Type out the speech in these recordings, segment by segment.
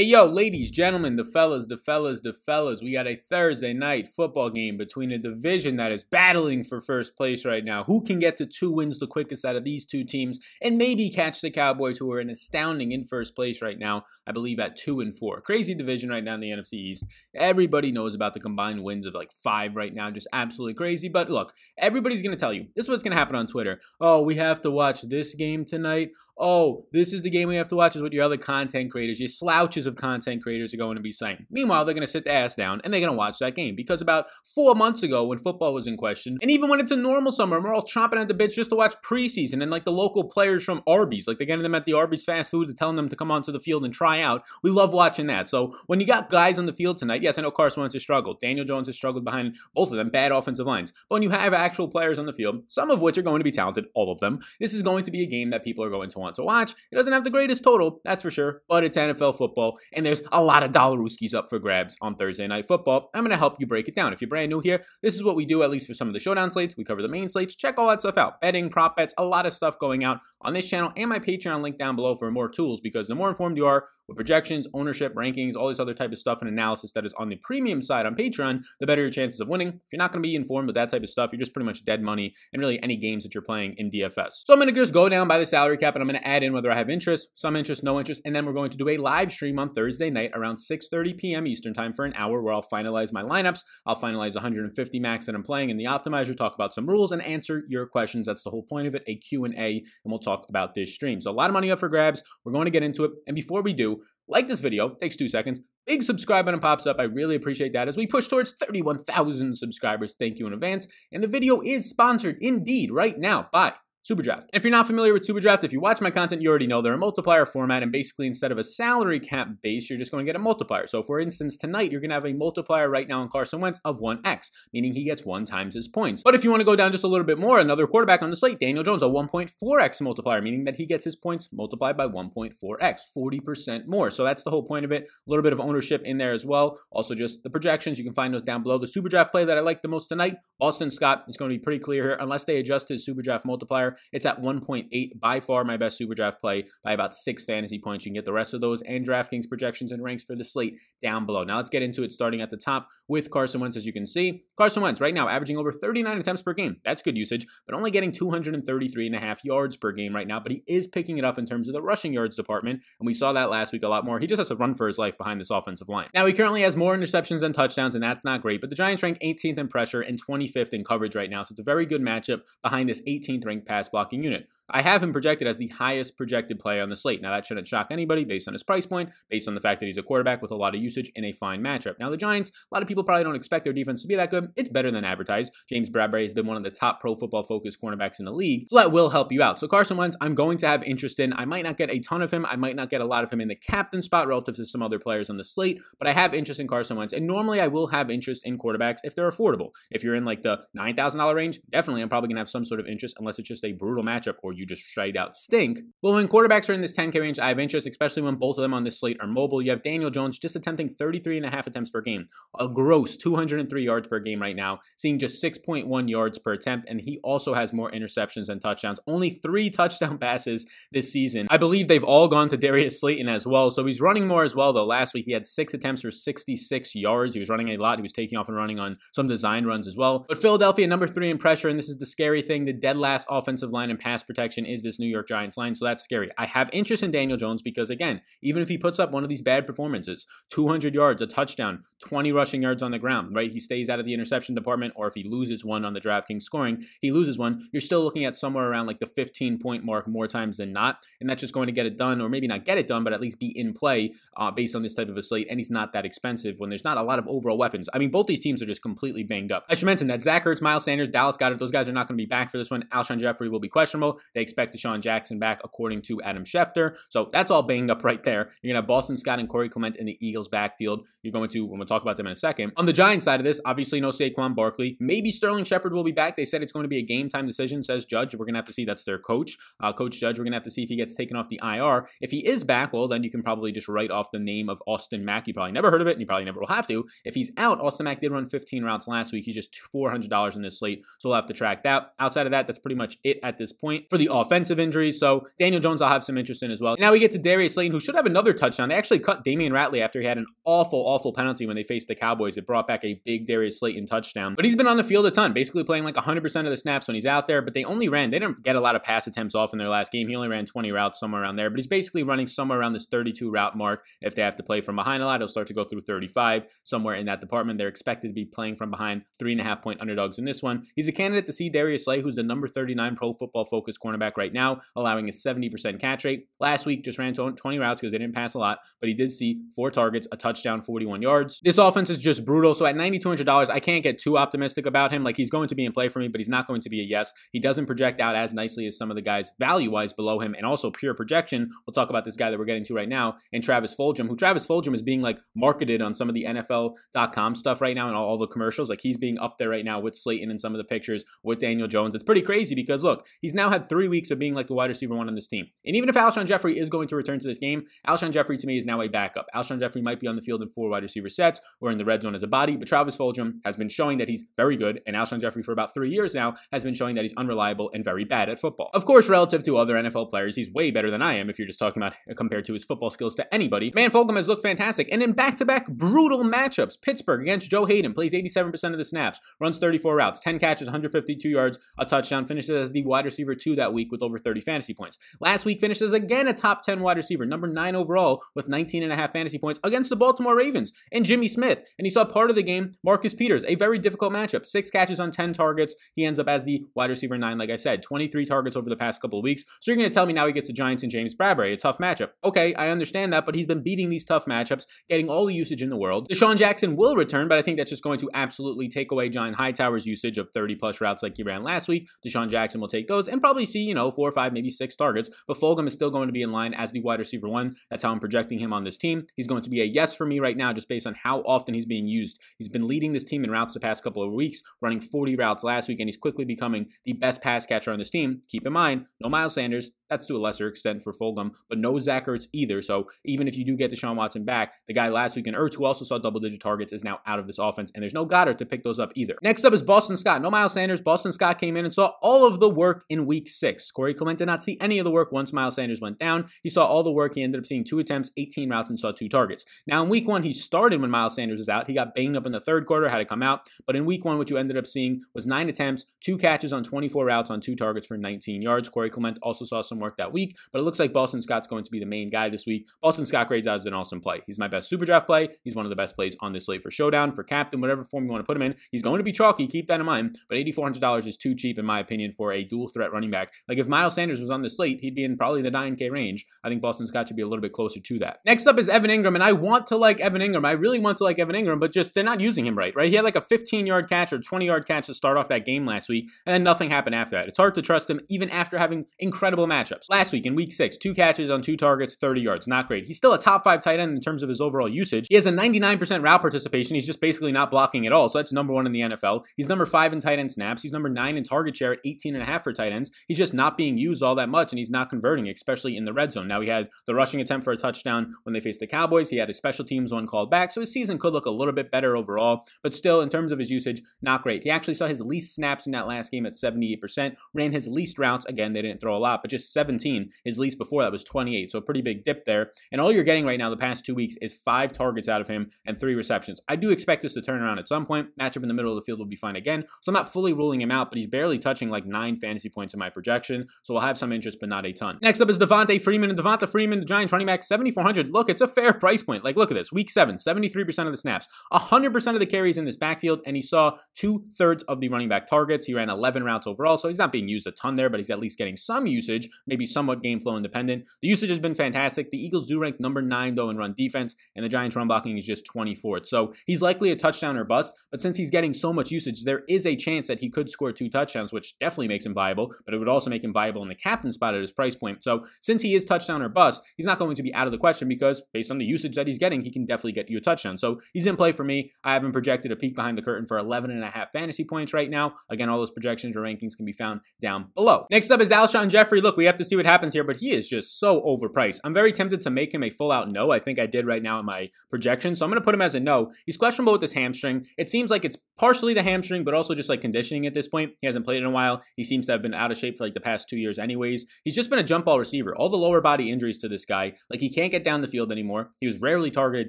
Hey, yo, ladies, gentlemen, the fellas, the fellas, the fellas, we got a Thursday night football game between a division that is battling for first place right now. Who can get to two wins the quickest out of these two teams and maybe catch the Cowboys, who are an astounding in first place right now, I believe at two and four. Crazy division right now in the NFC East. Everybody knows about the combined wins of like five right now, just absolutely crazy. But look, everybody's going to tell you this is what's going to happen on Twitter. Oh, we have to watch this game tonight oh, this is the game we have to watch, is what your other content creators, your slouches of content creators are going to be saying. Meanwhile, they're going to sit their ass down and they're going to watch that game because about four months ago when football was in question, and even when it's a normal summer, we're all chomping at the bits just to watch preseason and like the local players from Arby's, like they're getting them at the Arby's fast food and telling them to come onto the field and try out. We love watching that. So when you got guys on the field tonight, yes, I know Carson Wentz has struggled. Daniel Jones has struggled behind both of them, bad offensive lines. But when you have actual players on the field, some of which are going to be talented, all of them, this is going to be a game that people are going to want to watch. It doesn't have the greatest total, that's for sure, but it's NFL football, and there's a lot of dollar up for grabs on Thursday Night Football. I'm going to help you break it down. If you're brand new here, this is what we do, at least for some of the showdown slates. We cover the main slates. Check all that stuff out. Betting, prop bets, a lot of stuff going out on this channel and my Patreon link down below for more tools because the more informed you are with projections, ownership, rankings, all this other type of stuff and analysis that is on the premium side on Patreon, the better your chances of winning. If you're not going to be informed with that type of stuff, you're just pretty much dead money in really any games that you're playing in DFS. So I'm going to just go down by the salary cap and I'm going to add in whether I have interest, some interest, no interest, and then we're going to do a live stream on Thursday night around 6:30 p.m. Eastern time for an hour where I'll finalize my lineups. I'll finalize 150 max that I'm playing in the optimizer, talk about some rules and answer your questions. That's the whole point of it, a Q&A, and we'll talk about this stream. So a lot of money up for grabs. We're going to get into it. And before we do, like this video, takes two seconds. Big subscribe button pops up. I really appreciate that as we push towards 31,000 subscribers. Thank you in advance. And the video is sponsored indeed right now by Superdraft. If you're not familiar with Superdraft, if you watch my content, you already know they're a multiplier format, and basically instead of a salary cap base, you're just going to get a multiplier. So, for instance, tonight you're going to have a multiplier right now on Carson Wentz of 1x, meaning he gets one times his points. But if you want to go down just a little bit more, another quarterback on the slate, Daniel Jones, a 1.4x multiplier, meaning that he gets his points multiplied by 1.4x, 40% more. So that's the whole point of it. A little bit of ownership in there as well. Also, just the projections, you can find those down below. The Superdraft play that I like the most tonight, Boston Scott, is going to be pretty clear here, unless they adjust his Superdraft multiplier. It's at 1.8, by far my best super draft play by about six fantasy points. You can get the rest of those and DraftKings projections and ranks for the slate down below. Now let's get into it starting at the top with Carson Wentz. As you can see, Carson Wentz right now averaging over 39 attempts per game. That's good usage, but only getting 233 and a half yards per game right now. But he is picking it up in terms of the rushing yards department, and we saw that last week a lot more. He just has to run for his life behind this offensive line. Now he currently has more interceptions than touchdowns, and that's not great. But the Giants rank 18th in pressure and 25th in coverage right now, so it's a very good matchup behind this 18th ranked pass blocking unit. I have him projected as the highest projected play on the slate. Now, that shouldn't shock anybody based on his price point, based on the fact that he's a quarterback with a lot of usage in a fine matchup. Now, the Giants, a lot of people probably don't expect their defense to be that good. It's better than advertised. James Bradberry has been one of the top pro football focused cornerbacks in the league, so that will help you out. So, Carson Wentz, I'm going to have interest in. I might not get a ton of him. I might not get a lot of him in the captain spot relative to some other players on the slate, but I have interest in Carson Wentz. And normally I will have interest in quarterbacks if they're affordable. If you're in like the $9,000 range, definitely I'm probably going to have some sort of interest unless it's just a brutal matchup or you just straight out stink. Well, when quarterbacks are in this 10K range, I have interest, especially when both of them on this slate are mobile. You have Daniel Jones just attempting 33 and a half attempts per game, a gross 203 yards per game right now, seeing just 6.1 yards per attempt, and he also has more interceptions than touchdowns. Only three touchdown passes this season. I believe they've all gone to Darius Slayton as well, so he's running more as well, though. Last week he had six attempts for 66 yards. He was running a lot. He was taking off and running on some design runs as well. But Philadelphia, number three in pressure, and this is the scary thing the dead last offensive line and pass protection is this New York Giants line, so that's scary. I have interest in Daniel Jones because, again, even if he puts up one of these bad performances, 200 yards, a touchdown, 20 rushing yards on the ground, right? He stays out of the interception department, or if he loses one on the DraftKings scoring, he loses one, you're still looking at somewhere around like the 15 point mark more times than not. And that's just going to get it done, or maybe not get it done, but at least be in play uh, based on this type of a slate. And he's not that expensive when there's not a lot of overall weapons. I mean, both these teams are just completely banged up. I should mention that Zach Ertz, Miles Sanders, Dallas Goedert, those guys are not going to be back for this one. Alshon Jeffery will be questionable. They expect DeSean Jackson back according to Adam Schefter. So that's all banged up right there. You're going to have Boston Scott and Corey Clement in the Eagles backfield. You're going to, when we'll talk about them in a second. On the Giants side of this, obviously no Saquon Barkley. Maybe Sterling Shepard will be back. They said it's going to be a game time decision, says Judge. We're going to have to see. That's their coach, uh, Coach Judge. We're going to have to see if he gets taken off the IR. If he is back, well, then you can probably just write off the name of Austin Mack. You probably never heard of it, and you probably never will have to. If he's out, Austin Mack did run 15 routes last week. He's just $400 in this slate, so we'll have to track that. Outside of that, that's pretty much it at this point. For the offensive injuries. So Daniel Jones, I'll have some interest in as well. Now we get to Darius Slayton, who should have another touchdown. They actually cut Damion Ratley after he had an awful, awful penalty when they faced the Cowboys. It brought back a big Darius Slayton touchdown. But he's been on the field a ton, basically playing like 100% of the snaps when he's out there. But they only ran, they didn't get a lot of pass attempts off in their last game. He only ran 20 routes somewhere around there. But he's basically running somewhere around this 32 route mark. If they have to play from behind a lot, he'll start to go through 35 somewhere in that department. They're expected to be playing from behind three and a half point underdogs in this one. He's a candidate to see Darius Slay, who's the number 39 pro football focused cornerback right now, allowing a 70% catch rate. Last week, just ran 20 routes because they didn't pass a lot, but he did see four targets, a touchdown, 41 yards. This offense is just brutal. So at $9,200, I can't get too optimistic about him. Like he's going to be in play for me, but he's not going to be a yes. He doesn't project out as nicely as some of the guys value wise below him, and also pure projection. We'll talk about this guy that we're getting to right now, and Travis Fulgham, who Travis Fulgham is being like marketed on some of the NFL.com stuff right now and all, all the commercials. Like he's being up there right now with Slayton and some of the pictures with Daniel Jones. It's pretty crazy because look, he's now had three weeks of being like the wide receiver one on this team. And even if Alshon Jeffery is going to return to this game, Alshon Jeffery to me is now a backup. Alshon Jeffery might be on the field in four wide receiver sets or in the red zone as a body, but Travis Fulgham has been showing that he's very good, and Alshon Jeffery for about three years now has been showing that he's unreliable and very bad at football. Of course, relative to other NFL players, he's way better than I am if you're just talking about uh, compared to his football skills to anybody. Man, Fulgham has looked fantastic, and in back-to-back brutal matchups, Pittsburgh against Joe Haden plays 87% of the snaps, runs 34 routes, 10 catches, 152 yards, a touchdown, finishes as the wide receiver two that week with over 30 fantasy points. Last week finishes again a top 10 wide receiver, number nine overall with 19 and a half fantasy points against the Baltimore Ravens and Jimmy Smith. And he saw part of the game, Marcus Peters, a very difficult matchup. Six catches on 10 targets. He ends up as the wide receiver nine, like I said, 23 targets over the past couple of weeks. So you're going to tell me now he gets the Giants and James Bradberry, a tough matchup. Okay, I understand that, but he's been beating these tough matchups, getting all the usage in the world. DeSean Jackson will return, but I think that's just going to absolutely take away John Hightower's usage of 30 plus routes like he ran last week. DeSean Jackson will take those and probably see, you know, four or five, maybe six targets. But Fulgham is still going to be in line as the wide receiver one. That's how I'm projecting him on this team. He's going to be a yes for me right now, just based on how often he's being used. He's been leading this team in routes the past couple of weeks, running 40 routes last week, and he's quickly becoming the best pass catcher on this team. Keep in mind, no Miles Sanders. That's to a lesser extent for Fulgham, but no Zach Ertz either. So even if you do get Deshaun Watson back, the guy last week in Ertz, who also saw double digit targets, is now out of this offense, and there's no Goedert to pick those up either. Next up is Boston Scott. No Miles Sanders. Boston Scott came in and saw all of the work in week six. Corey Clement did not see any of the work once Miles Sanders went down. He saw all the work. He ended up seeing two attempts, 18 routes, and saw two targets. Now, in week one, he started when Miles Sanders was out. He got banged up in the third quarter, had to come out. But in week one, what you ended up seeing was nine attempts, two catches on 24 routes on two targets for 19 yards. Corey Clement also saw some work that week, but it looks like Boston Scott's going to be the main guy this week. Boston Scott grades out as an awesome play. He's my best super draft play. He's one of the best plays on this slate for showdown, for captain, whatever form you want to put him in. He's going to be chalky. Keep that in mind. But $8,400 is too cheap, in my opinion, for a dual threat running back. Like if Miles Sanders was on the slate, he'd be in probably the 9K range. I think Boston Scott should be a little bit closer to that. Next up is Evan Engram, and I want to like Evan Engram. I really want to like Evan Engram, but just they're not using him right, right? He had like a 15 yard catch or 20 yard catch to start off that game last week, and then nothing happened after that. It's hard to trust him even after having incredible matchups. Last week in week six, two catches on two targets, 30 yards. Not great. He's still a top five tight end in terms of his overall usage. He has a 99% route participation. He's just basically not blocking at all. So that's number one in the NFL. He's number five in tight end snaps. He's number nine in target share at 18 and a half for tight ends. He's just not being used all that much and he's not converting, especially in the red zone. Now he had the rushing attempt for a touchdown when they faced the Cowboys. He had a special teams one called back. So his season could look a little bit better overall, but still in terms of his usage, not great. He actually saw his least snaps in that last game at 78%, ran his least routes. Again, they didn't throw a lot, but just 17. His least before that was 28. So a pretty big dip there. And all you're getting right now the past two weeks is five targets out of him and three receptions. I do expect this to turn around at some point. Matchup in the middle of the field will be fine again. So I'm not fully ruling him out, but he's barely touching like nine fantasy points in my projection. So we'll have some interest, but not a ton. Next up is Devonta Freeman. And Devonta Freeman, the Giants running back, 7,400. Look, it's a fair price point. Like, look at this. Week seven, 73% of the snaps, 100% of the carries in this backfield, and he saw two thirds of the running back targets. He ran 11 routes overall, so he's not being used a ton there, but he's at least getting some usage, maybe somewhat game flow independent. The usage has been fantastic. The Eagles do rank number nine, though, in run defense, and the Giants run blocking is just 24th. So he's likely a touchdown or bust, but since he's getting so much usage, there is a chance that he could score two touchdowns, which definitely makes him viable, but it would also make him viable in the captain spot at his price point. So since he is touchdown or bust, he's not going to be out of the question because based on the usage that he's getting, he can definitely get you a touchdown. So he's in play for me. I haven't projected a peek behind the curtain for 11 and a half fantasy points right now. Again, all those projections or rankings can be found down below. Next up is Alshon Jeffery. Look, we have to see what happens here, but he is just so overpriced. I'm very tempted to make him a full out no. I think I did right now in my projection. So I'm going to put him as a no. He's questionable with this hamstring. It seems like it's partially the hamstring, but also just like conditioning at this point. He hasn't played in a while. He seems to have been out of shape for like the past two years, anyways. He's just been a jump ball receiver. All the lower body injuries to this guy, like he can't get down the field anymore. He was rarely targeted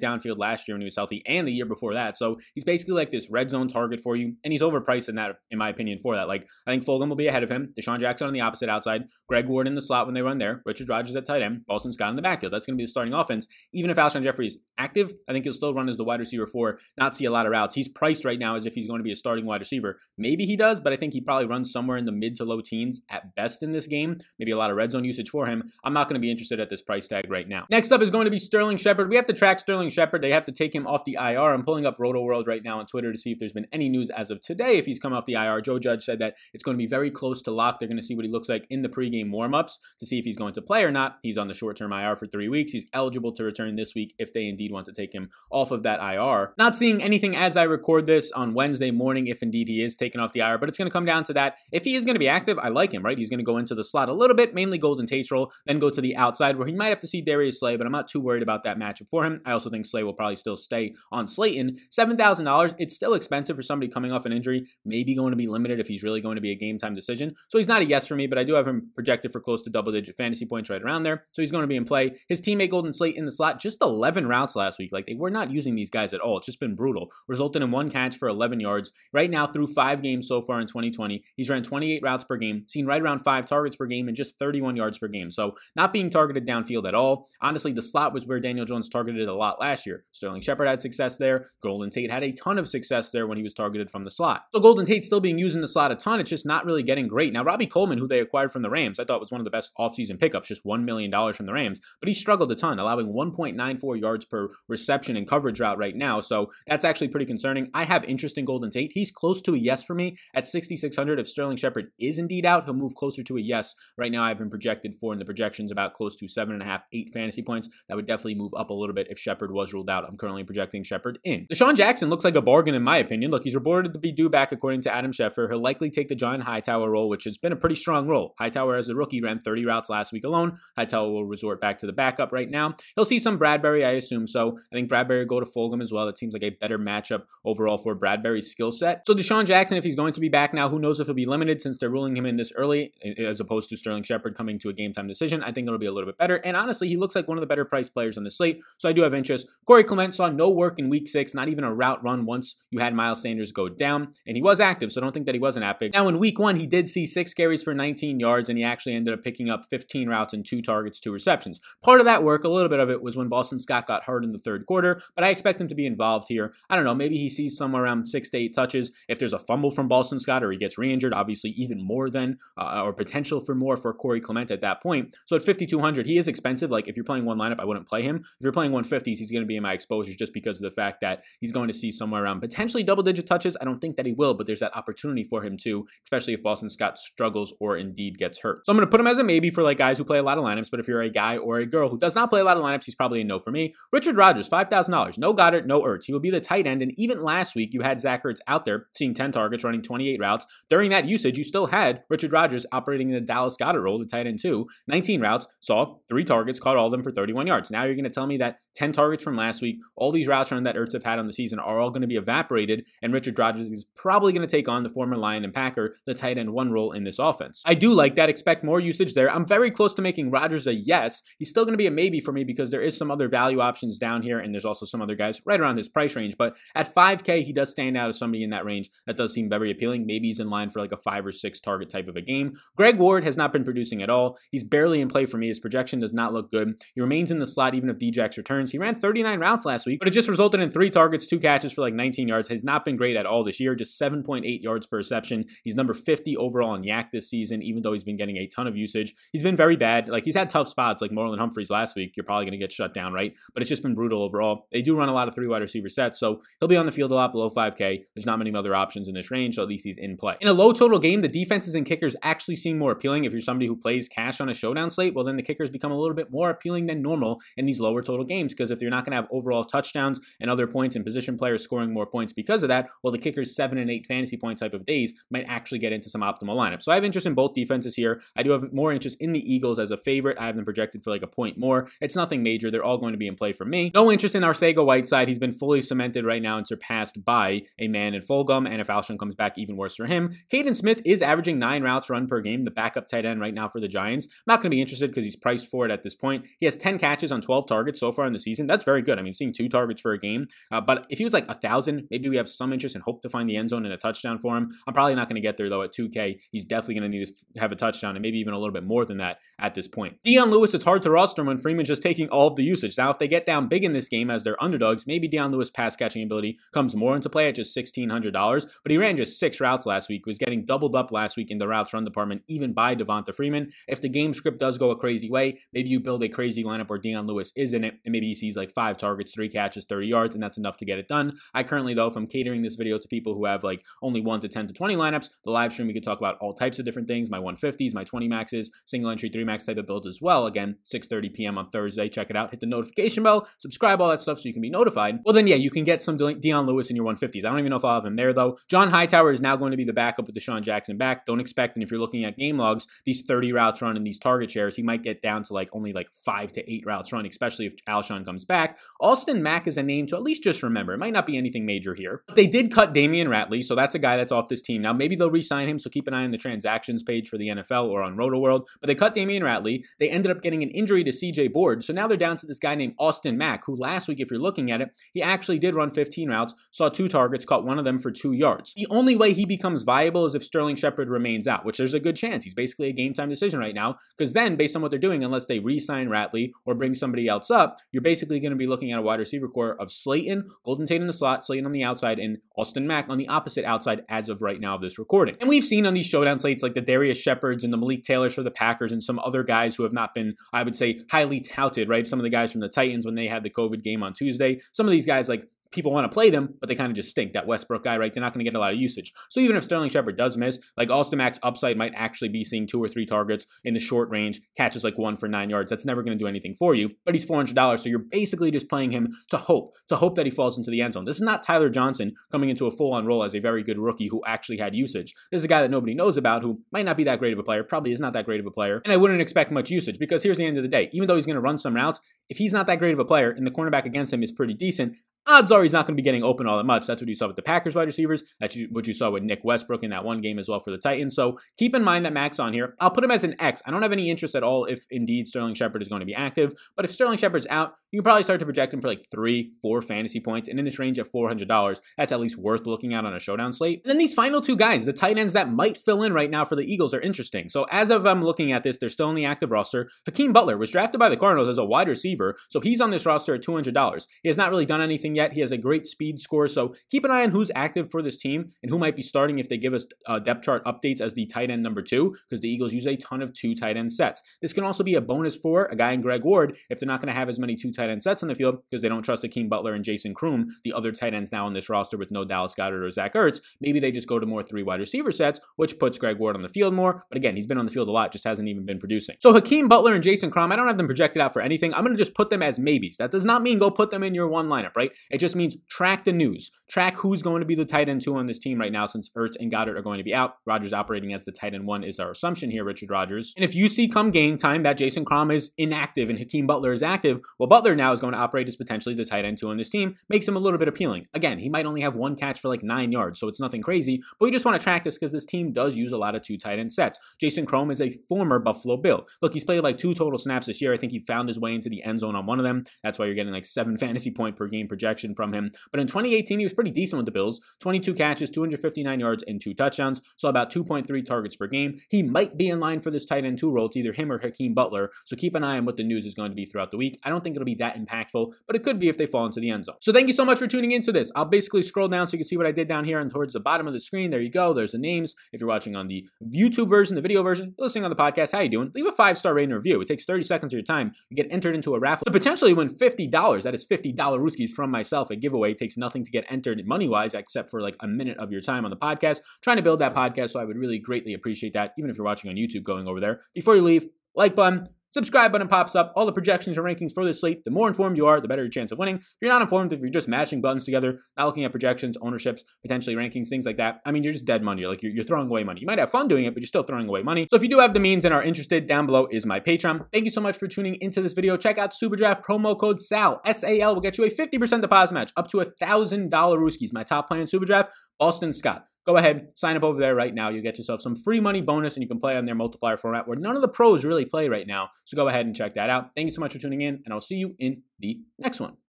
downfield last year when he was healthy and the year before that. So he's basically like this red zone target for you, and he's overpriced in that, in my opinion, for that. Like I think Fulgham will be ahead of him. DeSean Jackson on the opposite outside, Greg Ward in the slot when they run there, Richard Rodgers at tight end, Boston Scott in the backfield. That's going to be the starting offense. Even if Alshon is active, I think he'll still run as the wide receiver four, not see a lot of routes. He's priced right now as if he's going to be a starting wide receiver. Maybe he does, but I think he probably runs somewhere in the mid to low teens best in this game. Maybe a lot of red zone usage for him. I'm not going to be interested at this price tag right now. Next up is going to be Sterling Shepard. We have to track Sterling Shepard. They have to take him off the IR. I'm pulling up Roto World right now on Twitter to see if there's been any news as of today if he's come off the IR. Joe Judge said that it's going to be very close to lock. They're going to see what he looks like in the pregame warmups to see if he's going to play or not. He's on the short term IR for three weeks. He's eligible to return this week if they indeed want to take him off of that IR. Not seeing anything as I record this on Wednesday morning if indeed he is taken off the IR, but it's going to come down to that. If he is going to be active, I like him, right? Going to go into the slot a little bit, mainly Golden Tate's role, then go to the outside where he might have to see Darius Slay, but I'm not too worried about that matchup for him. I also think Slay will probably still stay on Slayton. $7,000, it's still expensive for somebody coming off an injury, maybe going to be limited if he's really going to be a game time decision. So he's not a yes for me, but I do have him projected for close to double digit fantasy points right around there. So he's going to be in play. His teammate Golden Tate in the slot, just 11 routes last week. Like they were not using these guys at all. It's just been brutal. Resulted in one catch for 11 yards. Right now, through five games so far in 2020, he's ran 28 routes per game, seen right around five targets per game, and just 31 yards per game. So not being targeted downfield at all. Honestly, the slot was where Daniel Jones targeted a lot last year. Sterling Shepard had success there. Golden Tate had a ton of success there when he was targeted from the slot. So Golden Tate's still being used in the slot a ton. It's just not really getting great. Now, Robey-Coleman, who they acquired from the Rams, I thought was one of the best offseason pickups, just $1 million from the Rams, but he struggled a ton, allowing 1.94 yards per reception and coverage route right now. So that's actually pretty concerning. I have interest in Golden Tate. He's close to a yes for me at 6,600. If Sterling Shepard is indeed out, he'll move closer to a yes. Right now, I've been projected for in the projections about close to seven and a half, eight fantasy points. That would definitely move up a little bit if Shepard was ruled out. I'm currently projecting Shepard in. DeSean Jackson looks like a bargain in my opinion. Look, he's reported to be due back according to Adam Schefter. He'll likely take the John Hightower role, which has been a pretty strong role. Hightower as a rookie ran 30 routes last week alone. Hightower will resort back to the backup right now. He'll see some Bradberry, I assume so. I think Bradberry will go to Fulgham as well. It seems like a better matchup overall for Bradberry's skill set. So DeSean Jackson, if he's going to be back now, who knows if he'll be limited since they're ruling him in this early, as opposed to Sterling Shepard coming to a game time decision. I think it'll be a little bit better. And honestly, he looks like one of the better priced players on the slate. So I do have interest. Corey Clement saw no work in week six, not even a route run once you had Miles Sanders go down. And he was active, so I don't think that he wasn't big. Now, in week one, he did see six carries for 19 yards, and he actually ended up picking up 15 routes and two targets, two receptions. Part of that work, a little bit of it, was when Boston Scott got hurt in the third quarter, but I expect him to be involved here. I don't know, maybe he sees somewhere around six to eight touches. If there's a fumble from Boston Scott or he gets re injured, obviously even more than, uh, or potential for more for Corey Clement at that point. So at 5,200, he is expensive. Like if you're playing one lineup, I wouldn't play him. If you're playing 150s, he's going to be in my exposure just because of the fact that he's going to see somewhere around potentially double digit touches. I don't think that he will, but there's that opportunity for him too, especially if Boston Scott struggles or indeed gets hurt. So I'm going to put him as a maybe for like guys who play a lot of lineups, but if you're a guy or a girl who does not play a lot of lineups, he's probably a no for me. Richard Rodgers, $5,000. No Goedert, no Ertz. He will be the tight end. And even last week, you had Zach Ertz out there seeing 10 targets, running 28 routes. During that usage, you still had Richard Rodgers operating in the Dallas Goedert role, the tight end two, 19 routes, saw three targets, caught all of them for 31 yards. Now you're going to tell me that 10 targets from last week, all these routes run that Ertz have had on the season are all going to be evaporated, and Richard Rodgers is probably going to take on the former Lion and Packer, the tight end one role in this offense. I do like that. Expect more usage there. I'm very close to making Rodgers a yes. He's still going to be a maybe for me because there is some other value options down here, and there's also some other guys right around his price range. But at 5K, he does stand out as somebody in that range that does seem very appealing. Maybe he's in line for like a five or six target type of a game. Greg Ward has not been producing at all. He's barely in play for me. His projection does not look good. He remains in the slot even if Djax returns. He ran 39 routes last week, but it just resulted in three targets, two catches for like 19 yards. Has not been great at all this year, just 7.8 yards per reception. He's number 50 overall in YAC this season, even though he's been getting a ton of usage. He's been very bad. Like he's had tough spots like Marlon Humphreys last week. You're probably going to get shut down, right? But it's just been brutal overall. They do run a lot of three wide receiver sets, so he'll be on the field a lot below 5K. There's not many other options in this range, so at least he's in play. In a low total game, the defenses and kickers actually seem more appealing. If you're somebody who plays cash on a showdown slate, well, then the kickers become a little bit more appealing than normal in these lower total games because if you're not going to have overall touchdowns and other points and position players scoring more points because of that, well, the kickers seven and eight fantasy point type of days might actually get into some optimal lineups. So I have interest in both defenses here. I do have more interest in the Eagles as a favorite. I have them projected for like a point more. It's nothing major. They're all going to be in play for me. No interest in Arcega Whiteside. He's been fully cemented right now and surpassed by a man in Fulgham. And if Alshon comes back, even worse for him. Kaden Smith is averaging nine routes run per game, the backup tight end right now for the Giants. I'm not going to be interested because he's priced for it at this point. He has 10 catches on 12 targets so far in the season. That's very good. I mean, seeing two targets for a game. Uh, but if he was like a thousand, maybe we have some interest and hope to find the end zone and a touchdown for him. I'm probably not going to get there though at 2K. He's definitely going to need to have a touchdown and maybe even a little bit more than that at this point. Dion Lewis, it's hard to roster when Freeman's just taking all of the usage. Now, if they get down big in this game as they're underdogs, maybe Dion Lewis pass catching ability comes more into play at just $1,600. But he ran just six routes last week, was getting doubled up last week in the routes run department, even by Devonta Freeman. If the game script does go a crazy way, maybe you build a crazy lineup where Dion Lewis is in it, and maybe he sees like five targets, three catches, 30 yards, and that's enough to get it done. I currently, though, if I'm catering this video to people who have like only one to 10 to 20 lineups, the live stream, we could talk about all types of different things, my 150s, my 20 maxes, single entry, three max type of builds as well. Again, 6.30 p.m. on Thursday. Check it out. Hit the notification bell, subscribe, all that stuff so you can be notified. Well, then, yeah, you can get some Dion Lewis in your 150s. I don't even know if I'll have him there, though. John Hightower is now going to be the backup with DeSean Jackson back. Don't expect, and if you're looking at game logs, these 30 routes run and these target shares, he might get down to like only like five to eight routes run, especially if Alshon comes back. Austin Mack is a name to at least just remember. It might not be anything major here. But they did cut Damion Ratley, so that's a guy that's off this team. Now, maybe they'll re sign him, so keep an eye on the transactions page for the NFL or on Rotoworld. But they cut Damion Ratley. They ended up getting an injury to CJ Board, so now they're down to this guy named Austin Mack, who last week, if you're looking at it, he actually did run 15 routes, saw two targets, caught one of them for two yards. The only way he becomes viable is if Sterling Shepard remains out, which there's a good chance. He's basically a game time decision right now, because then, based on what they're doing, unless they re sign Ratley or bring somebody else up, you're basically going to be looking at a wide receiver core of Slayton, Golden Tate in the slot, Slayton on the outside, and Austin Mack on the opposite outside as of right now of this recording. And we've seen on these showdown slates like the Darius Shepherds and the Malik Taylors for the Packers and some other guys who have not been, I would say, highly touted, right? Some of the guys from the Titans when they had the COVID game on Tuesday. Some of these guys like people want to play them, but they kind of just stink. That Westbrook guy, right? They're not going to get a lot of usage. So even if Sterling Shepard does miss, like Austin Mack's upside might actually be seeing two or three targets in the short range, catches like one for nine yards. That's never going to do anything for you, but he's $400. So you're basically just playing him to hope, to hope that he falls into the end zone. This is not Tyler Johnson coming into a full on role as a very good rookie who actually had usage. This is a guy that nobody knows about who might not be that great of a player, probably is not that great of a player. And I wouldn't expect much usage because here's the end of the day. Even though he's going to run some routes, if he's not that great of a player and the cornerback against him is pretty decent, odds are he's not going to be getting open all that much. That's what you saw with the Packers wide receivers. That's what you saw with Nick Westbrook in that one game as well for the Titans. So keep in mind that Max on here. I'll put him as an X. I don't have any interest at all if indeed Sterling Shepard is going to be active. But if Sterling Shepard's out, you can probably start to project him for like three, four fantasy points. And in this range of $400, that's at least worth looking at on a showdown slate. And then these final two guys, the tight ends that might fill in right now for the Eagles, are interesting. So as of I'm um, looking at this, they're still in the active roster. Hakeem Butler was drafted by the Cardinals as a wide receiver. So he's on this roster at $200. He has not really done anything yet. He has a great speed score. So keep an eye on who's active for this team and who might be starting if they give us uh, depth chart updates as the tight end number two, because the Eagles use a ton of two tight end sets. This can also be a bonus for a guy in Greg Ward if they're not going to have as many two tight end sets on the field because they don't trust Hakeem Butler and Jason Croom, the other tight ends now on this roster with no Dallas Goedert or Zach Ertz. Maybe they just go to more three wide receiver sets, which puts Greg Ward on the field more. But again, he's been on the field a lot, just hasn't even been producing. So Hakeem Butler and Jason Croom, I don't have them projected out for anything. I'm going to just put them as maybes. That does not mean go put them in your one lineup, right? It just means track the news. Track who's going to be the tight end two on this team right now since Ertz and Goedert are going to be out. Rodgers operating as the tight end one is our assumption here, Richard Rodgers. And if you see come game time that Jason Croom is inactive and Hakeem Butler is active, well, Butler now is going to operate as potentially the tight end two on this team, makes him a little bit appealing. Again, he might only have one catch for like nine yards, so it's nothing crazy, but we just want to track this because this team does use a lot of two tight end sets. Jason Croom is a former Buffalo Bill. Look, he's played like two total snaps this year. I think he found his way into the end zone on one of them. That's why you're getting like seven fantasy point per game projection from him. But in 2018, he was pretty decent with the Bills 22 catches, 259 yards, and two touchdowns, so about 2.3 targets per game. He might be in line for this tight end two role. It's either him or Hakeem Butler, so keep an eye on what the news is going to be throughout the week. I don't think it'll be that impactful, but it could be if they fall into the end zone. So thank you so much for tuning into this. I'll basically scroll down so you can see what I did down here and towards the bottom of the screen. There you go. There's the names. If you're watching on the YouTube version, the video version, listening on the podcast, how are you doing? Leave a five-star rating review. It takes 30 seconds of your time. You get entered into a raffle to potentially win $50. That is $50 Rooskies from myself. A giveaway it takes nothing to get entered money-wise except for like a minute of your time on the podcast. trying to build that podcast, so I would really greatly appreciate that, even if you're watching on YouTube going over there. Before you leave, like button, Subscribe button pops up, all the projections and rankings for this slate. The more informed you are, the better your chance of winning. If you're not informed, if you're just mashing buttons together, not looking at projections, ownerships, potentially rankings, things like that, I mean, you're just dead money. Like you're, you're throwing away money. You might have fun doing it, but you're still throwing away money. So if you do have the means and are interested, down below is my Patreon. Thank you so much for tuning into this video. Check out Superdraft promo code SAL. S-A-L will get you a 50% deposit match up to a $1,000 Rooskies. My top plan in Superdraft, Boston Scott. Go ahead, sign up over there right now. You get yourself some free money bonus and you can play on their multiplier format where none of the pros really play right now. So go ahead and check that out. Thank you so much for tuning in, and I'll see you in the next one.